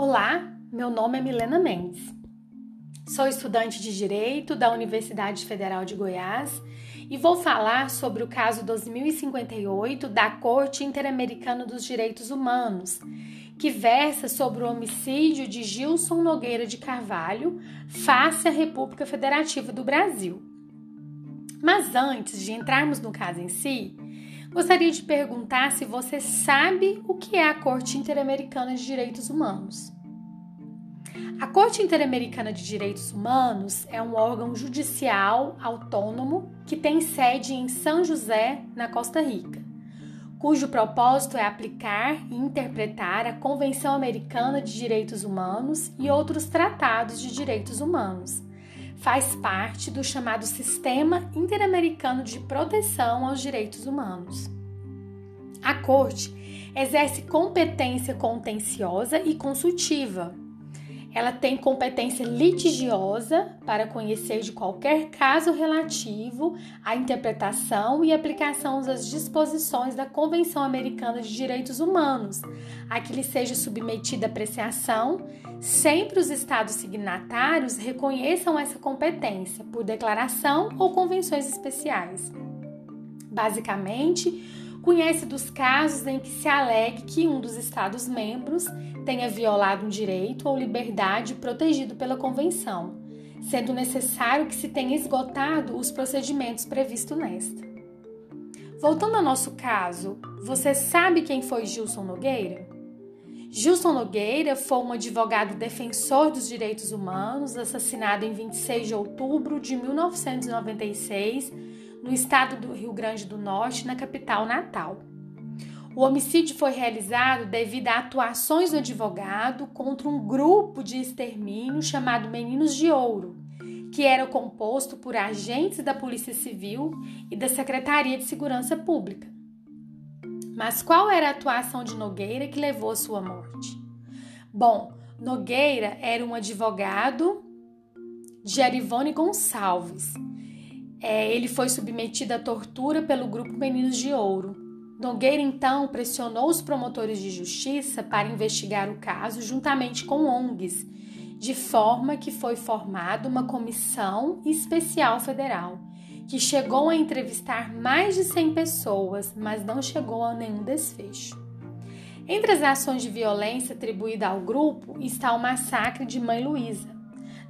Olá, meu nome é Milena Mendes. Sou estudante de Direito da Universidade Federal de Goiás e vou falar sobre o caso 2058 da Corte Interamericana dos Direitos Humanos, que versa sobre o homicídio de Gilson Nogueira de Carvalho face à República Federativa do Brasil. Mas antes de entrarmos no caso em si, gostaria de perguntar se você sabe o que é a Corte Interamericana de Direitos Humanos. A Corte Interamericana de Direitos Humanos é um órgão judicial autônomo que tem sede em São José, na Costa Rica, cujo propósito é aplicar e interpretar a Convenção Americana de Direitos Humanos e outros tratados de direitos humanos. Faz parte do chamado Sistema Interamericano de Proteção aos Direitos Humanos. A Corte exerce competência contenciosa e consultiva ela tem competência litigiosa para conhecer de qualquer caso relativo à interpretação e aplicação das disposições da Convenção Americana de Direitos Humanos, a que lhe seja submetida apreciação, sempre os Estados signatários reconheçam essa competência por declaração ou convenções especiais. Basicamente, conhece dos casos em que se alegue que um dos Estados-membros tenha violado um direito ou liberdade protegido pela Convenção, sendo necessário que se tenha esgotado os procedimentos previstos nesta. Voltando ao nosso caso, você sabe quem foi Gilson Nogueira? Gilson Nogueira foi um advogado defensor dos direitos humanos, assassinado em 26 de outubro de 1996 no estado do Rio Grande do Norte, na capital Natal. O homicídio foi realizado devido a atuações do advogado contra um grupo de extermínio chamado Meninos de Ouro, que era composto por agentes da Polícia Civil e da Secretaria de Segurança Pública. Mas qual era a atuação de Nogueira que levou à sua morte? Bom, Nogueira era um advogado de Arivone Gonçalves, é, ele foi submetido à tortura pelo grupo Meninos de Ouro. Nogueira então pressionou os promotores de justiça para investigar o caso juntamente com ONGs, de forma que foi formada uma comissão especial federal, que chegou a entrevistar mais de 100 pessoas, mas não chegou a nenhum desfecho. Entre as ações de violência atribuídas ao grupo está o massacre de Mãe Luísa,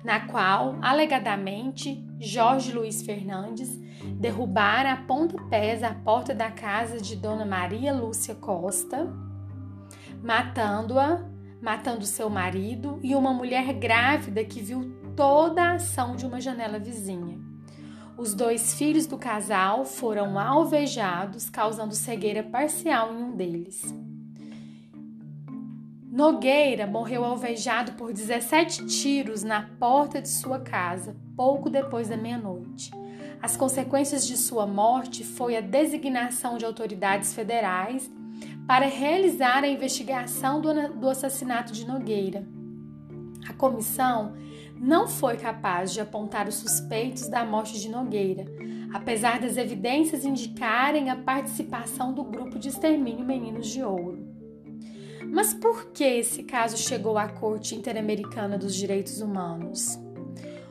na qual, alegadamente, Jorge Luiz Fernandes derrubara a pontapés a porta da casa de Dona Maria Lúcia Costa, matando-a, matando seu marido e uma mulher grávida que viu toda a ação de uma janela vizinha. Os dois filhos do casal foram alvejados, causando cegueira parcial em um deles. Nogueira morreu alvejado por 17 tiros na porta de sua casa, pouco depois da meia-noite. As consequências de sua morte foi a designação de autoridades federais para realizar a investigação do, assassinato de Nogueira. A comissão não foi capaz de apontar os suspeitos da morte de Nogueira, apesar das evidências indicarem a participação do grupo de extermínio Meninos de Ouro. Mas por que esse caso chegou à Corte Interamericana dos Direitos Humanos?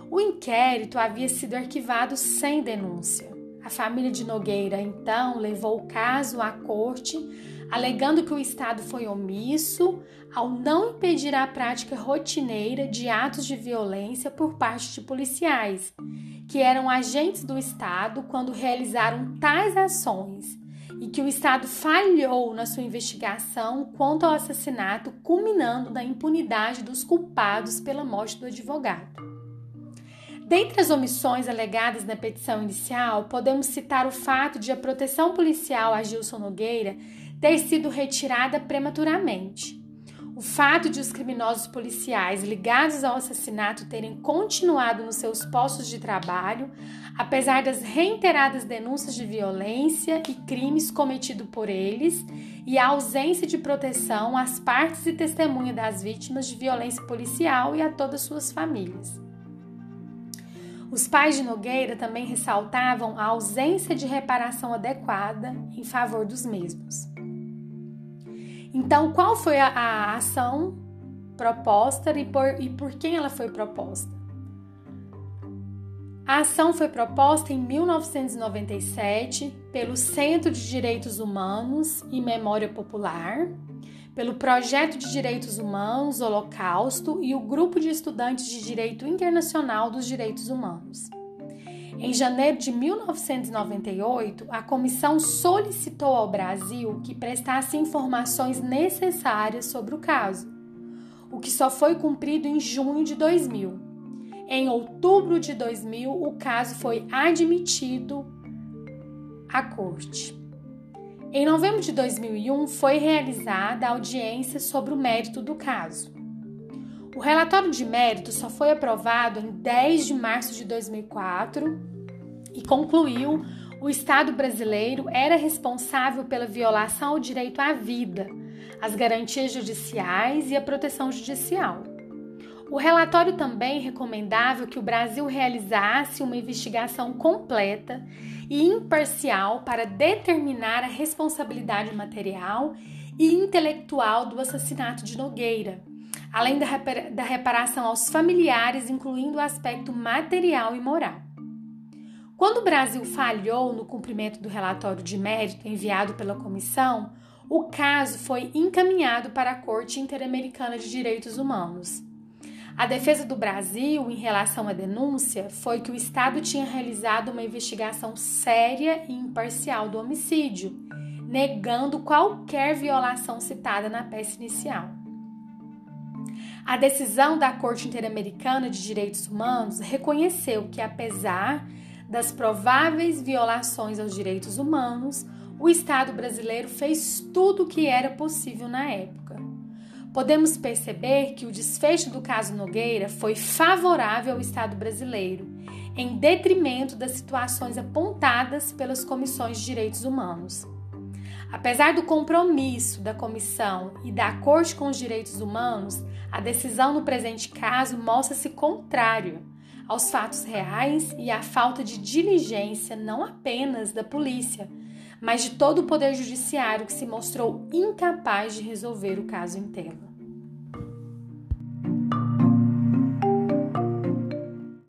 O inquérito havia sido arquivado sem denúncia. A família de Nogueira então levou o caso à corte, alegando que o Estado foi omisso ao não impedir a prática rotineira de atos de violência por parte de policiais, que eram agentes do Estado quando realizaram tais ações e que o Estado falhou na sua investigação quanto ao assassinato, culminando na impunidade dos culpados pela morte do advogado. Dentre as omissões alegadas na petição inicial, podemos citar o fato de a proteção policial a Gilson Nogueira ter sido retirada prematuramente. O fato de os criminosos policiais ligados ao assassinato terem continuado nos seus postos de trabalho, apesar das reiteradas denúncias de violência e crimes cometidos por eles, e a ausência de proteção às partes e testemunhas das vítimas de violência policial e a todas suas famílias. Os pais de Nogueira também ressaltavam a ausência de reparação adequada em favor dos mesmos. Então, qual foi a, a ação proposta e por, e por quem ela foi proposta. A ação foi proposta em 1997 pelo Centro de Direitos Humanos e Memória Popular, pelo Projeto de Direitos Humanos Holocausto e o Grupo de Estudantes de Direito Internacional dos Direitos Humanos. Em janeiro de 1998, a comissão solicitou ao Brasil que prestasse informações necessárias sobre o caso, o que só foi cumprido em junho de 2000. Em outubro de 2000, o caso foi admitido à corte. Em novembro de 2001, foi realizada a audiência sobre o mérito do caso. O relatório de mérito só foi aprovado em 10 de março de 2004 e concluiu o Estado brasileiro era responsável pela violação ao direito à vida, às garantias judiciais e à proteção judicial. O relatório também recomendava que o Brasil realizasse uma investigação completa e imparcial para determinar a responsabilidade material e intelectual do assassinato de Nogueira, além da reparação aos familiares, incluindo o aspecto material e moral. Quando o Brasil falhou no cumprimento do relatório de mérito enviado pela comissão, o caso foi encaminhado para a Corte Interamericana de Direitos Humanos. A defesa do Brasil em relação à denúncia foi que o Estado tinha realizado uma investigação séria e imparcial do homicídio, negando qualquer violação citada na peça inicial. A decisão da Corte Interamericana de Direitos Humanos reconheceu que, apesar das prováveis violações aos direitos humanos, o Estado brasileiro fez tudo o que era possível na época podemos perceber que o desfecho do caso Nogueira foi favorável ao Estado brasileiro, em detrimento das situações apontadas pelas comissões de direitos humanos. Apesar do compromisso da comissão e da Corte com os Direitos Humanos, a decisão no presente caso mostra-se contrário aos fatos reais e à falta de diligência não apenas da polícia, mas de todo o poder judiciário que se mostrou incapaz de resolver o caso inteiro.